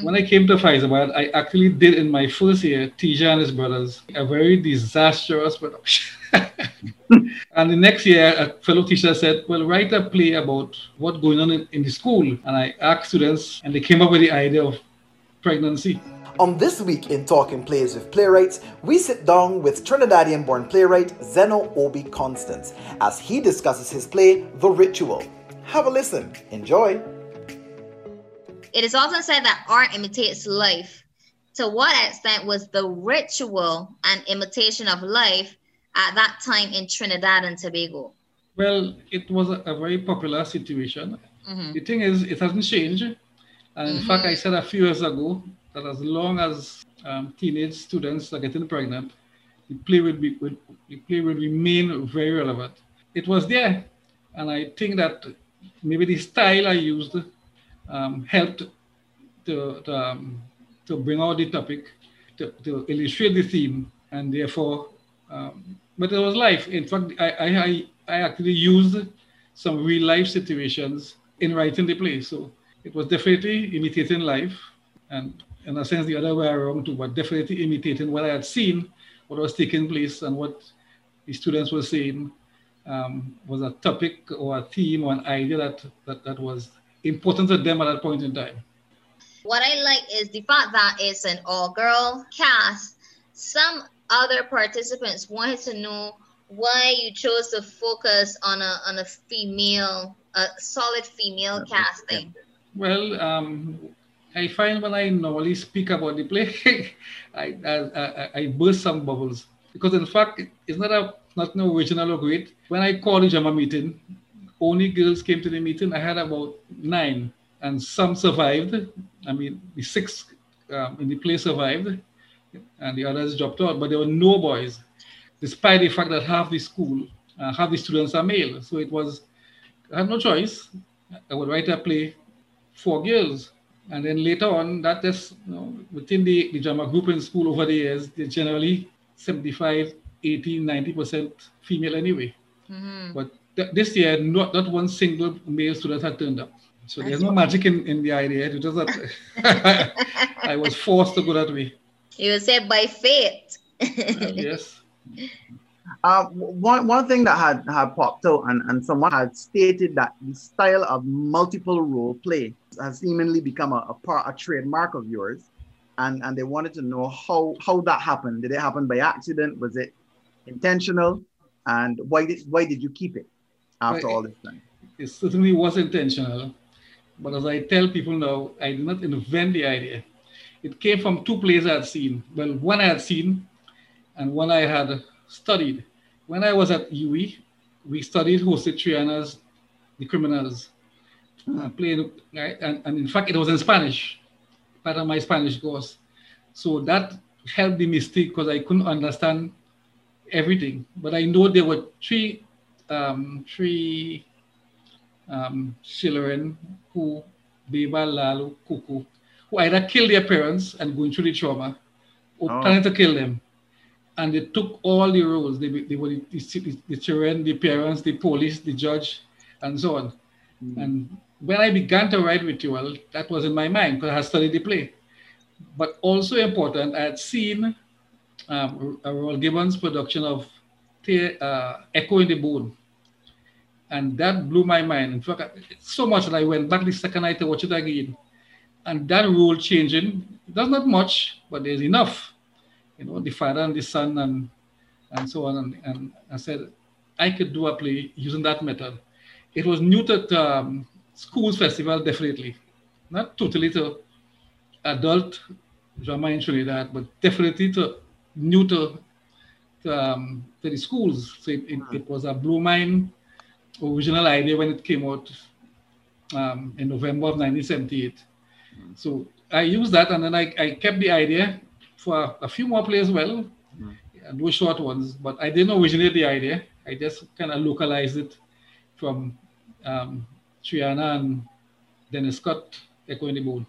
When I came to Fyzabad, I actually did in my first year, Teja and his brothers, a very disastrous production. and the next year, a fellow teacher said, Well, write a play about what's going on in, in the school. And I asked students, and they came up with the idea of pregnancy. On this week in Talking Plays with Playwrights, we sit down with Trinidadian born playwright Zeno Obi Constance as he discusses his play, The Ritual. Have a listen. Enjoy. It is often said that art imitates life. To what extent was the ritual an imitation of life at that time in Trinidad and Tobago? Well, it was a, very popular situation. Mm-hmm. The thing is, it hasn't changed. And in mm-hmm. fact, I said a few years ago that as long as um, teenage students are getting pregnant, the play will be will, the play will remain very relevant. It was there, and I think that maybe the style I used um, helped to, to, um, to, bring out the topic, to, to illustrate the theme, and therefore, um, but it was life. In fact, I, I, I actually used some real life situations in writing the play. So it was definitely imitating life, and in a sense, the other way around too, but definitely imitating what I had seen, what was taking place, and what the students were saying um, was a topic or a theme or an idea that, that, that was important to them at that point in time. What I like is the fact that it's an all girl cast. Some other participants wanted to know why you chose to focus on a on a female, a solid female casting. Well, um, I find when I normally speak about the play, I, I, I, I burst some bubbles because in fact it's not a not an original or great. When I called the Jama meeting, only girls came to the meeting. I had about nine, and some survived. I mean, the six um, in the play survived, and the others dropped out. But there were no boys, despite the fact that half the school, uh, half the students are male. So it was, I had no choice. I would write a play for girls. And then later on, that is, you know, within the, the drama group in school over the years, they generally 75, 80, 90% female anyway. Mm-hmm. But this year, not, not one single male student had turned up. So That's there's no magic in, in the idea. It was that I was forced to go that way. You said by fate. yes. Uh, one, one thing that had, had popped out, and, and someone had stated that the style of multiple role play has seemingly become a, a part, a trademark of yours. And, and they wanted to know how, how that happened. Did it happen by accident? Was it intentional? And why did, why did you keep it after all this time? It certainly was intentional. But as I tell people now, I did not invent the idea. It came from two plays I had seen. Well, one I had seen and one I had studied. When I was at UWI, we studied Jose Triana's The Criminals. Uh, playing, right? and, and in fact, it was in Spanish, part of my Spanish course. So that helped the mistake because I couldn't understand everything. But I know there were three, um, three um, children who, Beba, Lalo, Cuca, who either killed their parents and going through the trauma or oh. planning to kill them. And they took all the roles. They, they were the, the, the children, the parents, the police, the judge, and so on. Mm. And when I began to write Ritual, that was in my mind because I had studied the play. But also important, I had seen um, Rawle Gibbons' production of uh, Echo in the Bone and that blew my mind. In fact, so much that I went back the second night to watch it again. And that rule changing, does not much, but there's enough. You know, the father and the son and and so on. And, and I said, I could do a play using that method. It was new to um, schools festival, definitely. Not totally to adult drama in Trinidad, but definitely to new to, um, to the schools. So it, it, it was a blue mind original idea when it came out um, in November of 1978. Mm. So I used that and then I, I kept the idea for a few more plays well, mm. and those short ones, but I didn't originate the idea. I just kind of localized it from um, Triana and Dennis Scott, Echo in the Bone.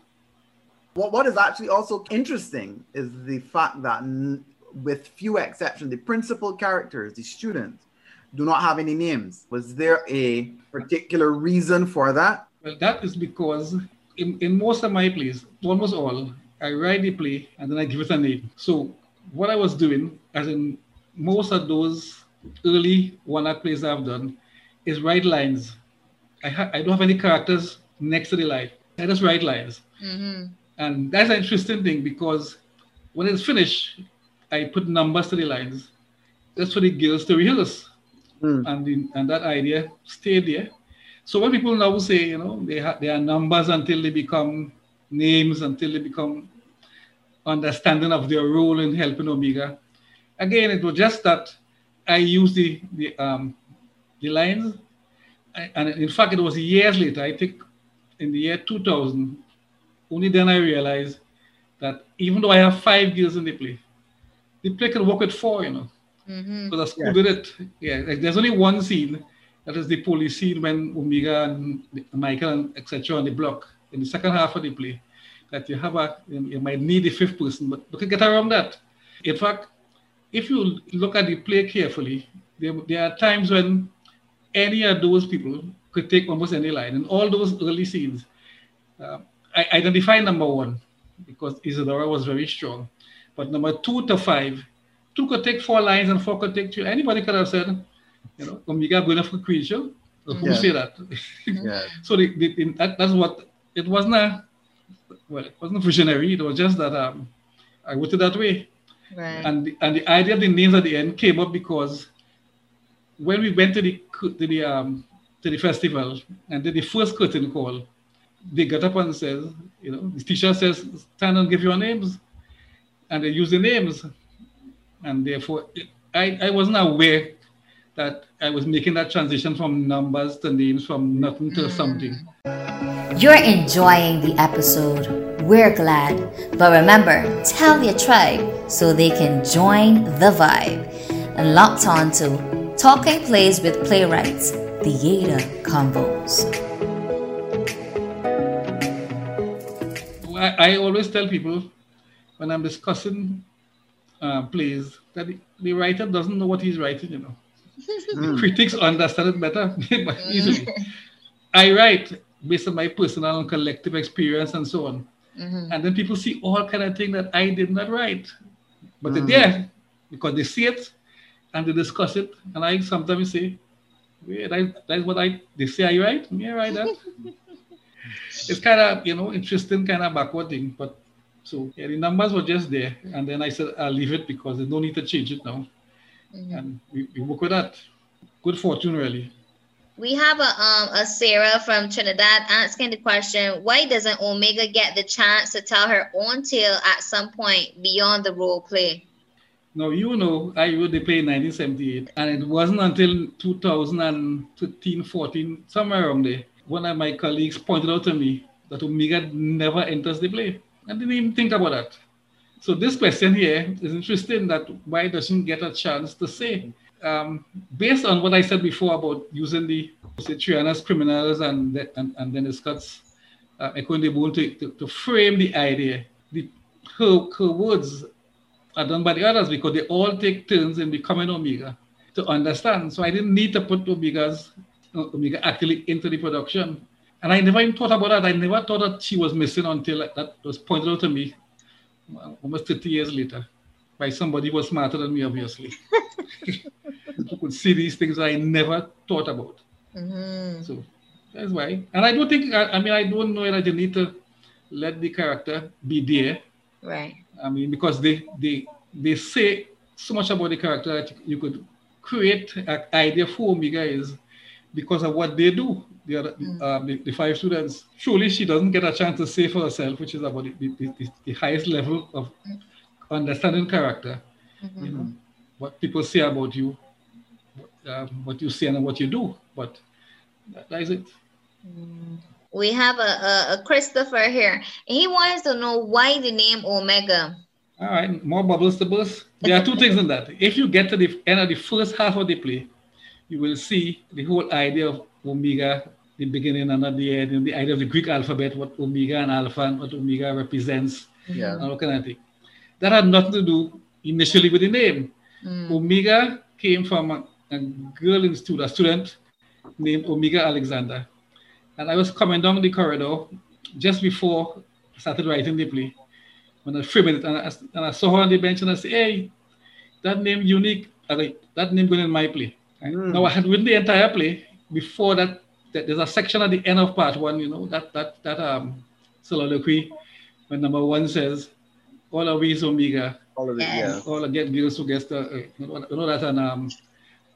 What, what is actually also interesting is the fact that, n- with few exceptions, the principal characters, the students, do not have any names. Was there a particular reason for that? Well, that is because in, in most of my plays, almost all, I write the play and then I give it a name. So what I was doing, as in most of those early one-act plays I've done, is write lines. I, ha- I don't have any characters next to the line. I just write lines. Mm-hmm. And that's an interesting thing because when it's finished, I put numbers to the lines just for the girls to rehearse. Mm. And, the, and that idea stayed there. So when people now say, you know, they, ha- they are numbers until they become names, until they become understanding of their role in helping Omega. Again, it was just that I used the, the, um, the lines. I- And in fact, it was years later, I think in the year 2000, only then I realized that even though I have five girls in the play, the play can work with four, you know. Mm-hmm. So the school Yeah. did it. Yeah, like, there's only one scene. That is the police scene when Omega and Michael and etc. on the block in the second half of the play. That you have a, you might need a fifth person, but you can get around that. In fact, if you look at the play carefully, there, there are times when any of those people could take almost any line. In all those early scenes, uh, I identify number one because Isadora was very strong. But number two to five, two could take four lines and four could take two. Anybody could have said, you know, Omega going for creature. Who Yeah. say that? Yeah. so that, that's what it wasn't a well, it wasn't visionary. It was just that um, I wrote it that way. Right. And the, and the idea of the names at the end came up because when we went to the to the um, to the festival and did the first curtain call, they got up and says, you know, the teacher says, stand and give your names, and they use the names, and therefore I, I wasn't aware that I was making that transition from numbers to names, from nothing to mm. something. You're enjoying the episode. We're glad. But remember, tell your tribe so they can join the vibe. And locked on to Talking Plays with Playwrights, Theater Convos. I, I always tell people when I'm discussing uh, plays that the, the writer doesn't know what he's writing, you know. The critics understand it better easily. I write based on my personal and collective experience and so on. Mhm. And then people see all kind of things that I did not write. But Mm. they're there because they see it and they discuss it. And I sometimes say, wait, I, that's what I, they say I write? Me, I write that. it's kind of, you know, interesting kind of backward thing. But so yeah, the numbers were just there. And then I said, I'll leave it because there's no need to change it now. And we, we work with that. Good fortune, really. We have a um a Sarah from Trinidad asking the question, why doesn't Omega get the chance to tell her own tale at some point beyond the role play? Now, you know, I wrote the play in 1978, and it wasn't until 2013, 14, somewhere around there, one of my colleagues pointed out to me that Omega never enters the play. I didn't even think about that. So this question here is interesting that why doesn't get a chance to say? Um, based on what I said before about using the Triana's criminals and, the, and, and then Scott's uh, the bone to, to, to frame the idea, the, her, her words are done by the others because they all take turns in becoming Omega to understand. So I didn't need to put Omega's uh, Omega actually into the production. And I never even thought about that. I never thought that she was missing until that was pointed out to me uh, almost 30 years later by somebody who was smarter than me, obviously. who could see these things I never thought about. Mhm. So that's why. And I don't think, I, I mean, I don't know that you need to let the character be there. Right. I mean, because they they they say so much about the character that you could create an idea for Omega is because of what they do. The, other, um, the, the five students. Surely she doesn't get a chance to say for herself, which is about the, the, the, highest level of understanding character. You know, what people say about you, um, what you say and what you do. But that, that is it. We have a, a, a Christopher here. He wants to know why the name Omega. All right, more bubbles to burst. There are two things in that. If you get to the end of the first half of the play, you will see the whole idea of Omega, the beginning and at the end, and the idea of the Greek alphabet, what Omega and Alpha and what Omega represents, Yeah. and all kind of thing. That had nothing to do initially with the name. Omega came from a, a girl in school, a student named Omega Alexander. And I was coming down the corridor just before I started writing the play, when I framed it, and I, and I saw her on the bench, and I said, "Hey, that name unique. Like, that name going in my play." Mm. Now I had written the entire play before that. There's a section at the end of part one, you know, that that that um soliloquy when number one says, "All our ways omega." All of it, yeah. All the get girls who gets the uh, you, know, you know that and um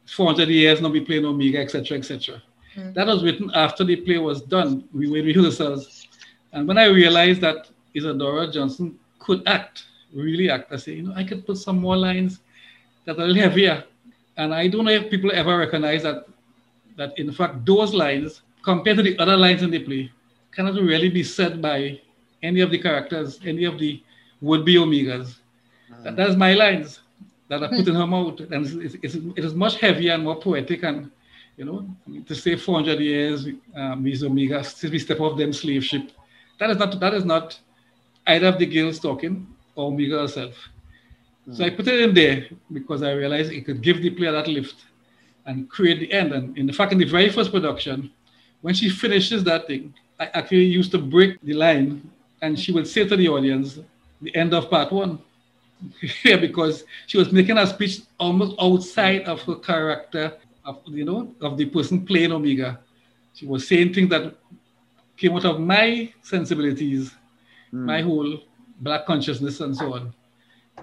400 years now be playing omega, etc., etc. Mm. That was written after the play was done. We made rehearsals, and when I realized that Isadora Johnson could act, really act, I say, you know, I could put some more lines that are a little heavier. And I don't know if people ever recognize that that in fact those lines, compared to the other lines in the play, cannot really be said by any of the characters, any of the would-be omegas. Mm. That, that's my lines that I put in her mouth, and it's, it's, it is much heavier and more poetic. And you know, I mean, to say 400 years, um, these omegas, since we step off them slave ship, that is not that is not either of the girls talking or omega herself. Mm. So I put it in there because I realized it could give the player that lift and create the end. And in fact, in the very first production, when she finishes that thing, I actually used to break the line and she would say to the audience, the end of part one. yeah, because she was making a speech almost outside of her character, of you know, of the person playing Omega. She was saying things that came out of my sensibilities, mm. my whole black consciousness, and so on.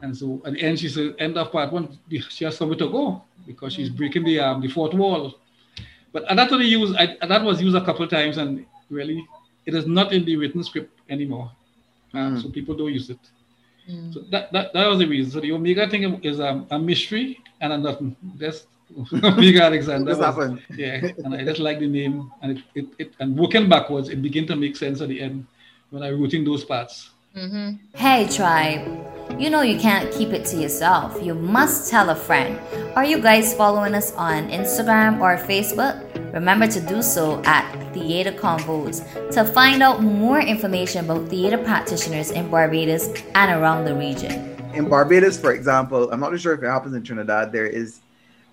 And so at the end, she said, end of part one, she has somewhere to go because she's breaking the um, the fourth wall. But that only used, I, that was used a couple of times, and really, it is not in the written script anymore. Um, mm. So people don't use it. Mm. So that, that, that was the reason. So the Omega thing is um, a mystery and a nothing. That's Omega Alexander. This happened. Yeah, and I just like the name. And it, it, it, and working backwards, it began to make sense at the end when I wrote in those parts. Mm-hmm. Hey, tribe. You know you can't keep it to yourself. You must tell a friend. Are you guys following us on Instagram or Facebook? Remember to do so at Theater Convos to find out more information about theater practitioners in Barbados and around the region. In Barbados, for example, I'm not sure if it happens in Trinidad, there is,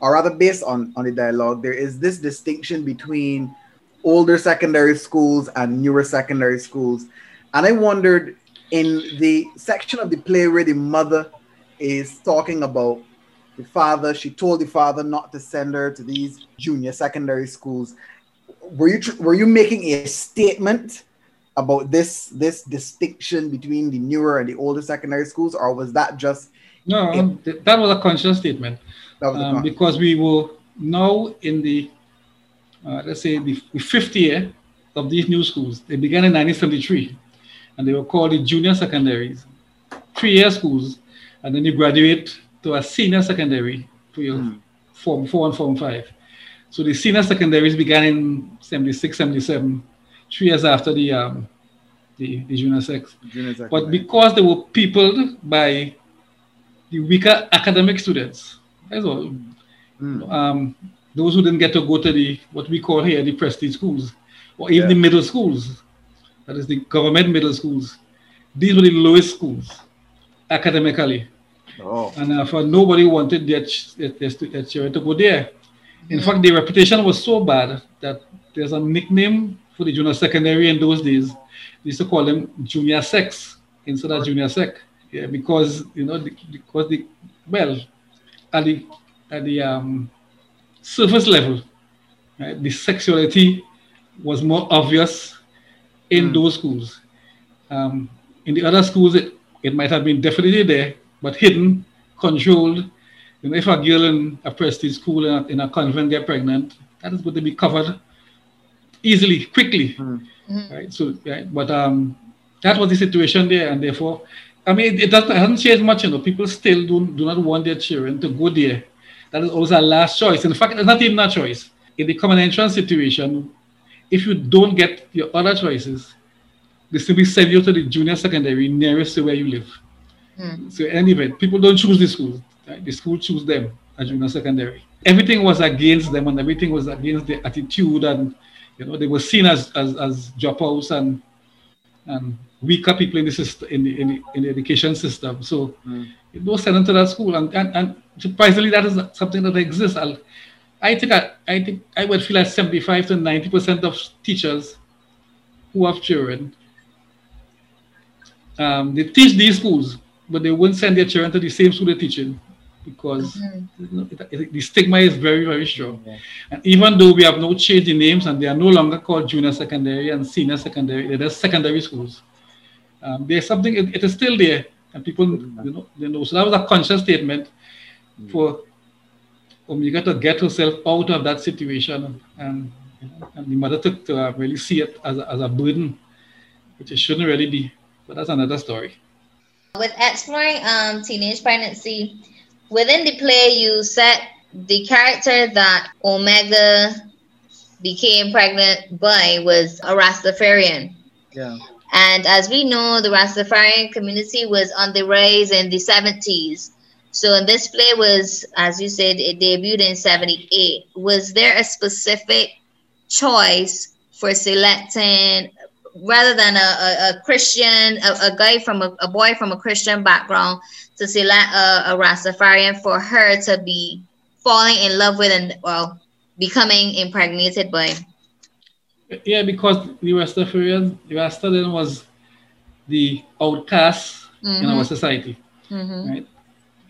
or rather based on, on the dialogue, there is this distinction between older secondary schools and newer secondary schools. And I wondered in the section of the play where the mother is talking about the father, she told the father not to send her to these junior secondary schools. Were you were you making a statement about this this distinction between the newer and the older secondary schools, or was that just no? A, that was a conscious statement um, because we were now in the uh, let's say the, the fifth year of these new schools. They began in 1973 and they were called the junior secondaries, three-year schools, and then you graduate to a senior secondary for your mm. form four and form five. So the senior secondaries began in 76, 77, three years after the um, the, the junior sex. Junior but because they were peopled by the weaker academic students, that's all. Mm. Um, those who didn't get to go to the what we call here the prestige schools, or even yeah. the middle schools that is the government middle schools. These were the lowest schools academically. Oh. And uh, for nobody wanted their, their, their children to go there. In fact, the reputation was so bad that there's a nickname for the junior secondary in those days. They used to call them junior sex instead of junior sec. Yeah, because you know, the, because the well, at the at the um, surface level, right, the sexuality was more obvious in mm. those schools. Um, in the other schools, it, it might have been definitely there, but hidden, controlled. You know, if a girl in a prestige school in a, in a convent get pregnant, that is going to be covered easily, quickly. Mm. Right. So, right? but um, that was the situation there, and therefore, I mean, it, it, doesn't, it hasn't changed much. You know, people still do, do not want their children to go there. That is always a last choice. In fact, it's not even a choice. In the common entrance situation, if you don't get your other choices, they simply send you to the junior secondary nearest to where you live. Mm. So anyway, people don't choose the school. Right? The school choose them at junior secondary. Everything was against them and everything was against their attitude and you know they were seen as as, as dropouts and and weaker people in the system in the, in the, in the education system. So mm. it was sent into that school and, and, and surprisingly that is something that exists. I'll, I think I, I think I would feel like 75 to 90 percent of teachers who have children um, they teach these schools, but they wouldn't send their children to the same school they're teaching because mm-hmm. you know, it, it, the stigma is very, very strong. Yeah. And even though we have no change in names and they are no longer called junior secondary and senior secondary, they're just secondary schools. Um, there's something, it, it is still there, and people, you know, they know. So that was a conscious statement mm-hmm. for Omega got to get herself out of that situation, and, you know, and the mother took to uh, really see it as a, as a burden, which it shouldn't really be. But that's another story. With exploring um, teenage pregnancy, within the play, you set the character that Omega became pregnant by was a Rastafarian. Yeah. And as we know, the Rastafarian community was on the rise in the 70s. So this play was, as you said, it debuted in 78. Was there a specific choice for selecting rather than a, a, a Christian, a, a, guy from a, a, boy from a Christian background to select a, a Rastafarian for her to be falling in love with and well becoming impregnated by. Yeah, because the Rastafarian, the Rastafarian was the outcast mm-hmm. in our society, mm-hmm. right?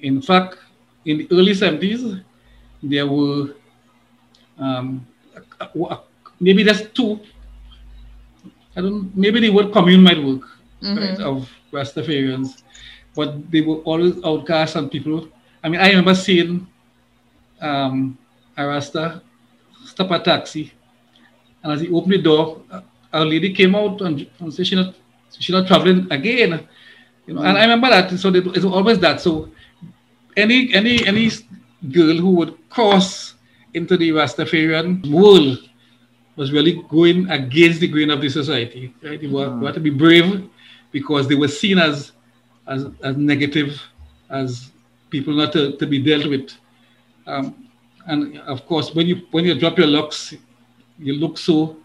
In fact, in the early 70s, there were um, maybe there's two I don't maybe the word commune might work, mm-hmm. right, of Rastafarians, but they were always outcasts and people. I mean, I remember seeing um, a Rasta stop a taxi, and as he opened the door, a lady came out and, and said she's not, she's not traveling again. You know, mm-hmm. and I remember that. So it's always that. So any any any girl who would cross into the Rastafarian world was really going against the grain of the society. Right? You were, mm. had to be brave because they were seen as as, as negative, as people not to, to be dealt with. Um, and of course, when you when you drop your locks, you look so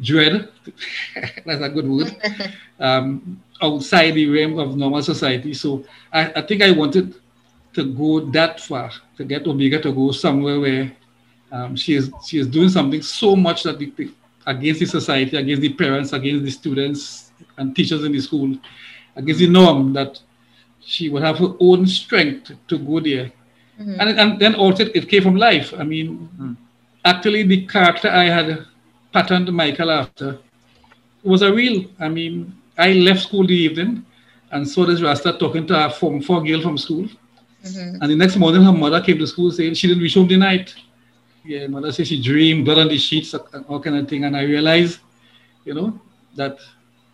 dread. That's a good word. Um, outside the realm of normal society. So I, I think I wanted to go that far to get Omega to go somewhere where um, she is she is doing something so much that the, the, against the society, against the parents, against the students and teachers in the school, against the norm that she would have her own strength to go there. Mm-hmm. And, and then also it came from life. I mean, mm. actually the character I had patterned Michael after was a real. I mean, I left school the evening and saw this Rasta talking to her form four girl from school. Mm-hmm. And the next morning her mother came to school saying she didn't reach home the night yeah, mother says she dreamed, blood on the sheets, all kind of thing. And I realized, you know, that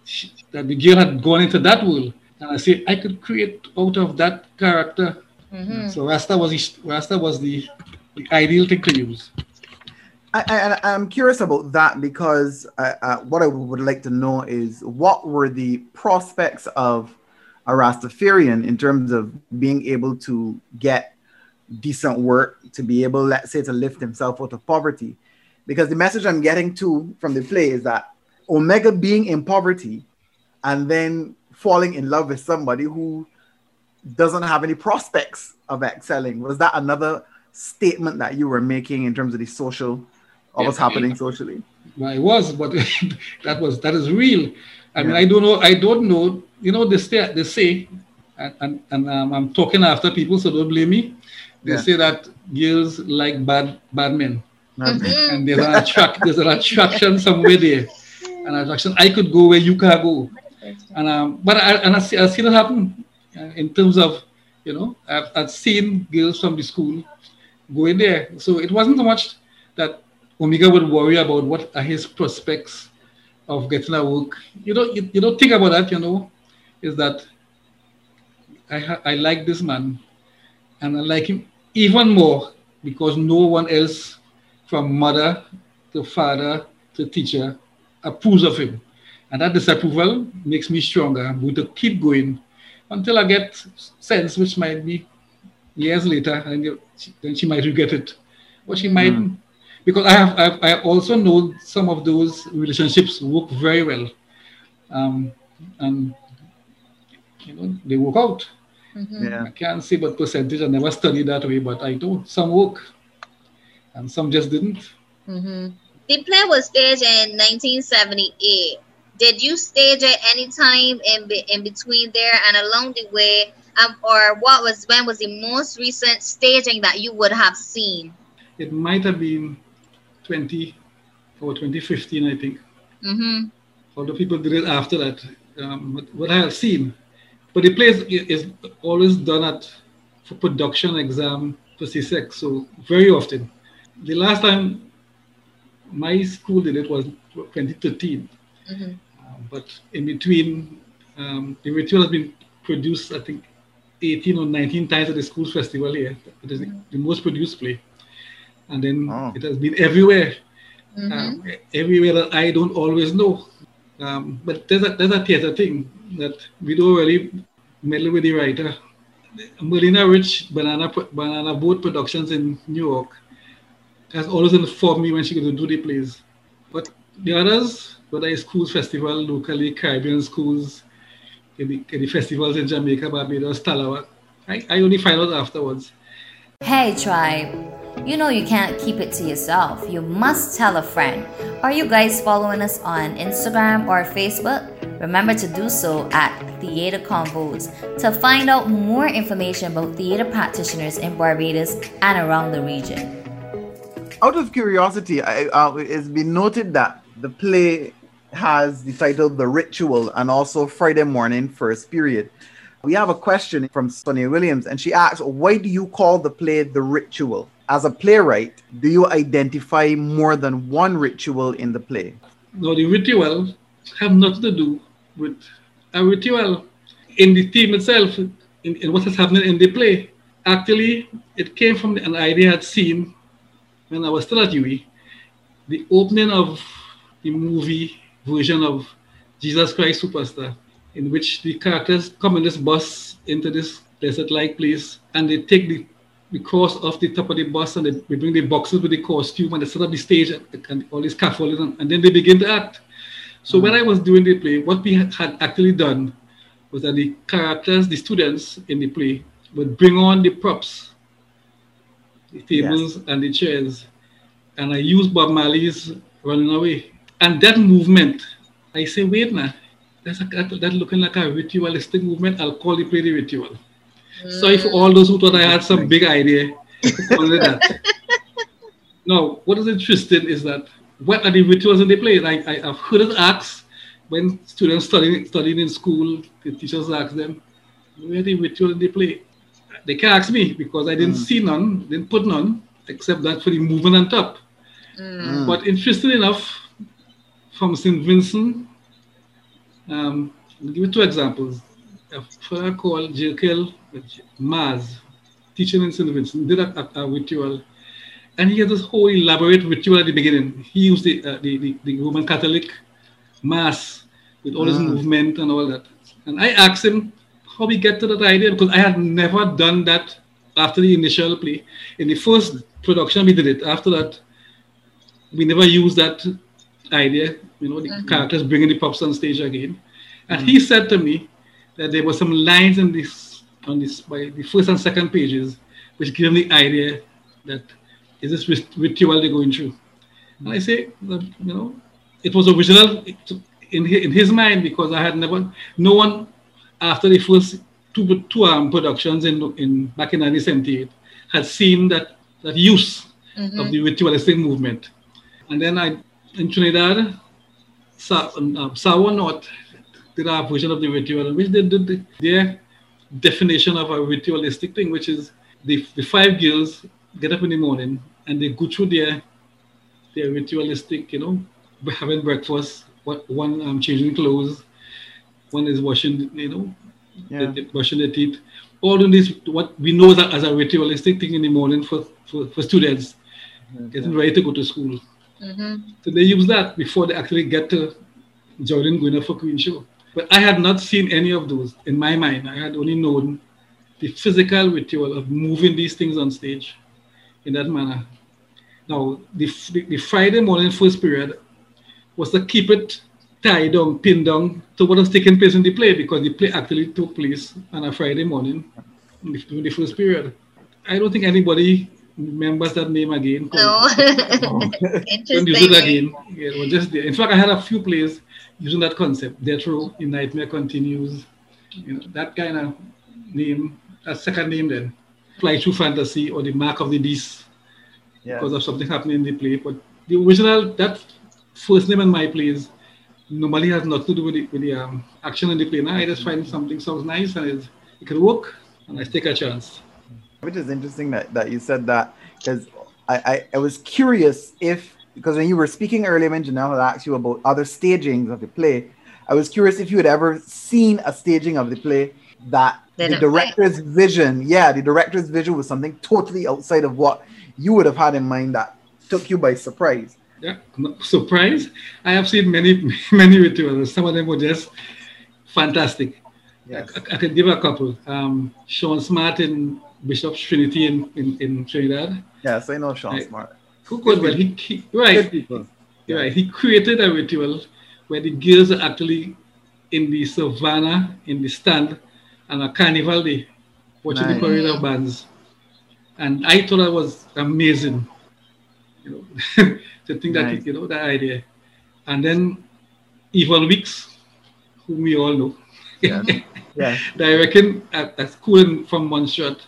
she, that the girl had gone into that world. And I said, I could create out of that character. Mm-hmm. So Rasta was the, Rasta was the, the ideal thing to use. I, am curious about that because uh, uh, what I would like to know is what were the prospects of a Rastafarian in terms of being able to get decent work to be able, let's say, to lift himself out of poverty. Because the message I'm getting to from the play is that Omega being in poverty and then falling in love with somebody who doesn't have any prospects of excelling. Was that another statement that you were making in terms of the social, what what's happening it, socially? Well, it was, but that was that is real. I yeah. mean, I don't know. I don't know. You know, they say, they say and, and, and um, I'm talking after people, so don't blame me. They yeah. say that girls like bad bad men, mm-hmm. and there's an attract there's an attraction somewhere there, an attraction. I could go where you can't go, and um, but I and I see, I see it happen uh, in terms of you know I've, I've seen girls from the school going there, so it wasn't so much that Omega would worry about what are his prospects of getting a work. You know, you, you don't think about that. You know, is that I I like this man, and I like him even more because no one else from mother to father to teacher approves of him. And that disapproval makes me stronger. I'm going to keep going until I get sense, which might be years later, and then she might regret it. But she might, mm. because I have, I've, I also know some of those relationships work very well. Um, and, you know, they work out. Mm-hmm. Yeah. I can't say what percentage. I never studied that way, but I do. Some work, and some just didn't. Mm-hmm. The play was staged in 1978. did you stage it anytime in be, in between there and along the way um, or what was when was the most recent staging that you would have seen it might have been 20 or 2015 i think mm-hmm. although people did it after that um, what i have seen but the play is always done at for production exam for c6 so very often the last time my school did it was 2013 mm-hmm. But in between, um, the ritual has been produced, I think, 18 or 19 times at the school festival here. It is the most produced play. And then oh. it has been everywhere. Mm-hmm. Um, everywhere that I don't always know. Um, but there's a, there's a theater thing that we don't really meddle with the writer. Melina Rich, Banana, Banana Boat Productions in New York, has always informed me when she to do the plays. But the others, whether it's schools festival locally, Caribbean schools, in the festivals in Jamaica, Barbados, Talawak. I, I only find out afterwards. Hey, tribe. You know you can't keep it to yourself. You must tell a friend. Are you guys following us on Instagram or Facebook? Remember to do so at Theater Convos to find out more information about theater practitioners in Barbados and around the region. Out of curiosity, I, uh, it's been noted that the play has the title The Ritual and also Friday Morning First Period. We have a question from Sonia Williams, and she asks, Why do you call the play The Ritual? As a playwright, do you identify more than one ritual in the play? No, the ritual have nothing to do with a ritual in the theme itself, in, in what is happening in the play. Actually, it came from an idea I had seen when I was still at UWI. The opening of the movie version of Jesus Christ Superstar, in which the characters come in this bus into this desert-like place, and they take the, the cross off the top of the bus, and they, they bring the boxes with the costume, and they set up the stage and, and all this scaffolding, and then they begin to act. So mm. when I was doing the play, what we had, actually done was that the characters, the students in the play, would bring on the props, the tables yes. and the chairs, and I used Bob Marley's Running Away and that movement, I say, wait now, that's, a, that, looking like a ritualistic movement. I'll call it pretty ritual. Sorry for all those who thought I had some big idea. That. now, what is interesting is that what are the rituals in the play? Like I, have heard it asked when students studying studying in school, the teachers ask them, where are the rituals in the play? They can't ask me because I didn't mm. see none, didn't put none, except that for the movement on top. Mm. But interesting enough, from St. Vincent. Um, I'll give you two examples. A fellow called Jekyll Maz, teaching in St. Vincent, did a, a, a, ritual. And he had this whole elaborate ritual at the beginning. He used the, uh, the, the, the, Roman Catholic Mass with all his mm. movement and all that. And I asked him how he get to that idea because I had never done that after the initial play. In the first production, we did it. After that, we never used that idea, you know, the mm-hmm. characters bringing the props on stage again. And mm-hmm. he said to me that there were some lines in this on this by the first and second pages which give him the idea that is this ritual they're going through. And I say, you know, it was original in his, in his mind because I had never, no one after the first two, two um, productions in, in back in 1978 had seen that, that use mm-hmm. of the ritualistic movement. And then I in Trinidad, Sa- um, Sawa North did a version of the ritual, which they did their definition of a ritualistic thing, which is the, the five girls get up in the morning and they go through their their ritualistic, you know, having breakfast, what one um, changing clothes, one is washing, you know, yeah. they, washing their teeth. All of this, what we know that as a ritualistic thing in the morning for, for, for students, getting ready to go to school. Mm-hmm. So they use that before they actually get to Jordan Gwynner for Queen Show. But I had not seen any of those in my mind. I had only known the physical ritual of moving these things on stage in that manner. Now, the, the Friday morning first period was to keep it tied down, pinned down to what was taking place in the play because the play actually took place on a Friday morning in the, in the first period. I don't think anybody remembers that name again. No. Don't use it again. Yeah, it was just there. In fact, I had a few plays using that concept. Death Row in Nightmare Continues. You know, that kind of name, a second name then. Fly Through Fantasy or the Mark of the Beast Yeah. because of something happening in the play. But the original, that first name in my plays normally has nothing to do with the, with the um, action in the play. Now I just find something sounds nice and it, it can work and I take a chance. Which is interesting that, that you said that because I, I, I was curious if because when you were speaking earlier when Janelle had asked you about other stagings of the play, I was curious if you had ever seen a staging of the play that the Didn't director's vision, yeah, the director's vision was something totally outside of what you would have had in mind that took you by surprise. Yeah, surprise. I have seen many, many rituals. Some of them were just fantastic. Yes. I, I could give a couple. Um, Sean Smart in Bishop's Trinity in, in, in Trinidad. Yes, I know Sean Right. Smart. Who could well he, he right, people. right. He created a ritual where the girls are actually in the savannah in the stand on a carnival day, watching Nice. the parade of bands. And I thought that was amazing. You know, to think that you know that idea. And then Yvonne Weeks, whom we all know. yeah. Yeah. I reckon at, at school in, from Montserrat,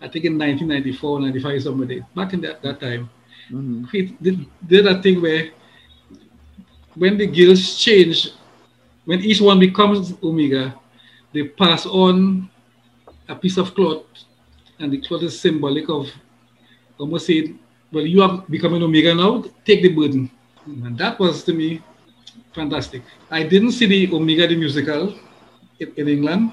I think in 1994, 95, somebody, back in that, that time, Mhm. create- did, did a thing where when the girls change, when each one becomes Omega, they pass on a piece of cloth, and the cloth is symbolic of almost saying, well, you are becoming Omega now, take the burden. And that was to me fantastic. I didn't see the Omega the musical in, in England,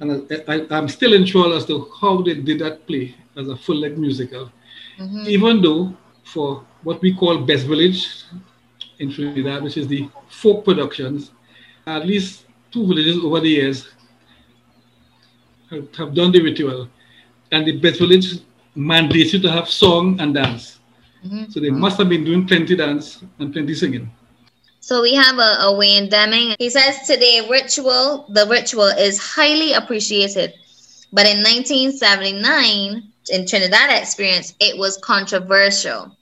and I, I'm still in trouble as to how they did that play as a full length musical Mhm. even though for what we call Best Village in Trinidad, which is the folk productions, at least two villages over the years have, have done the ritual. And the Best Village mandates you to have song and dance. Mhm. So they must have been doing plenty dance and plenty singing. So we have a, a Wayne Deming. He says today ritual, the ritual is highly appreciated. But in 1979, in Trinidad experience, it was controversial.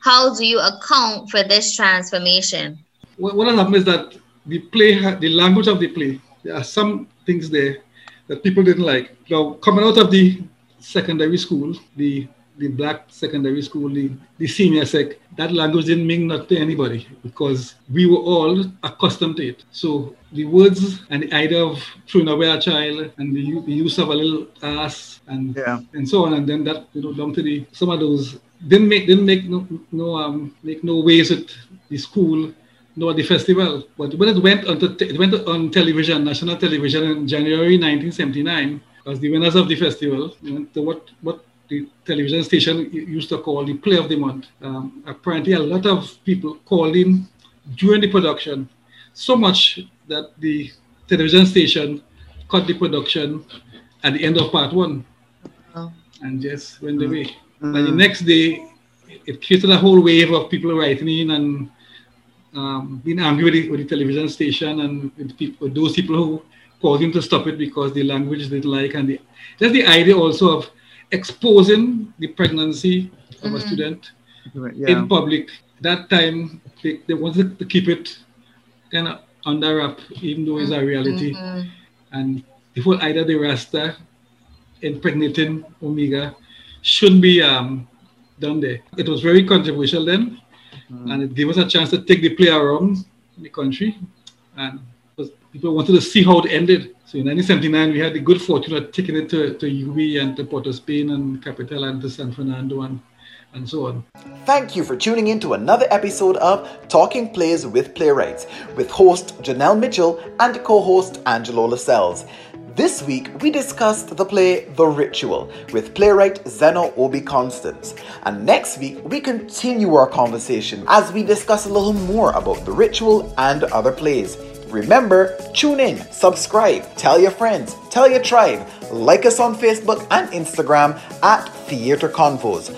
How do you account for this transformation? What, what has happened is that the play, the language of the play, there are some things there that people didn't like. Now, coming out of the secondary school, the the black secondary school, the, the senior sec, that language didn't mean nothing to anybody because we were all accustomed to it. So the words and the idea of throwing away a child and the, the use of a little ass and Yeah. and so on, and then that you know down to the some of those didn't make didn't make no no um make no waves at the school nor the festival. But when it went on to te- it went on television, national television in January 1979, as the winners of the festival, you know, to what what the television station used to call the play of the month. Um, apparently, a lot of people called in during the production, so much that the television station cut the production at the end of part one Oh. and just went away. Mm. And the next day, it created a whole wave of people writing in and um, being angry with the, with the television station and with people, with those people who called him to stop it because the language they didn't like. And the, just the idea also of exposing the pregnancy of a Mhm. student Yeah. in public. That time, they, they wanted to keep it kind of under wrap, even though it's a reality. Mhm. And the whole idea of the Rasta impregnating Omega shouldn't be um, done there. It was very controversial then, and it gave us a chance to take the play around in the country. And because people wanted to see how it ended. So in 1979, we had the good fortune of taking it to, to UB and to Port of Spain and Capital and to San Fernando and, and so on. Thank you for tuning in to another episode of Talking Plays with Playwrights with host Janelle Mitchell and co host Angelo Lascelles. This week we discussed the play The Ritual with playwright Zeno Obi Constance. And next week we continue our conversation as we discuss a little more about The Ritual and other plays. Remember, tune in, subscribe, tell your friends, tell your tribe, like us on Facebook and Instagram at Theatre Convos.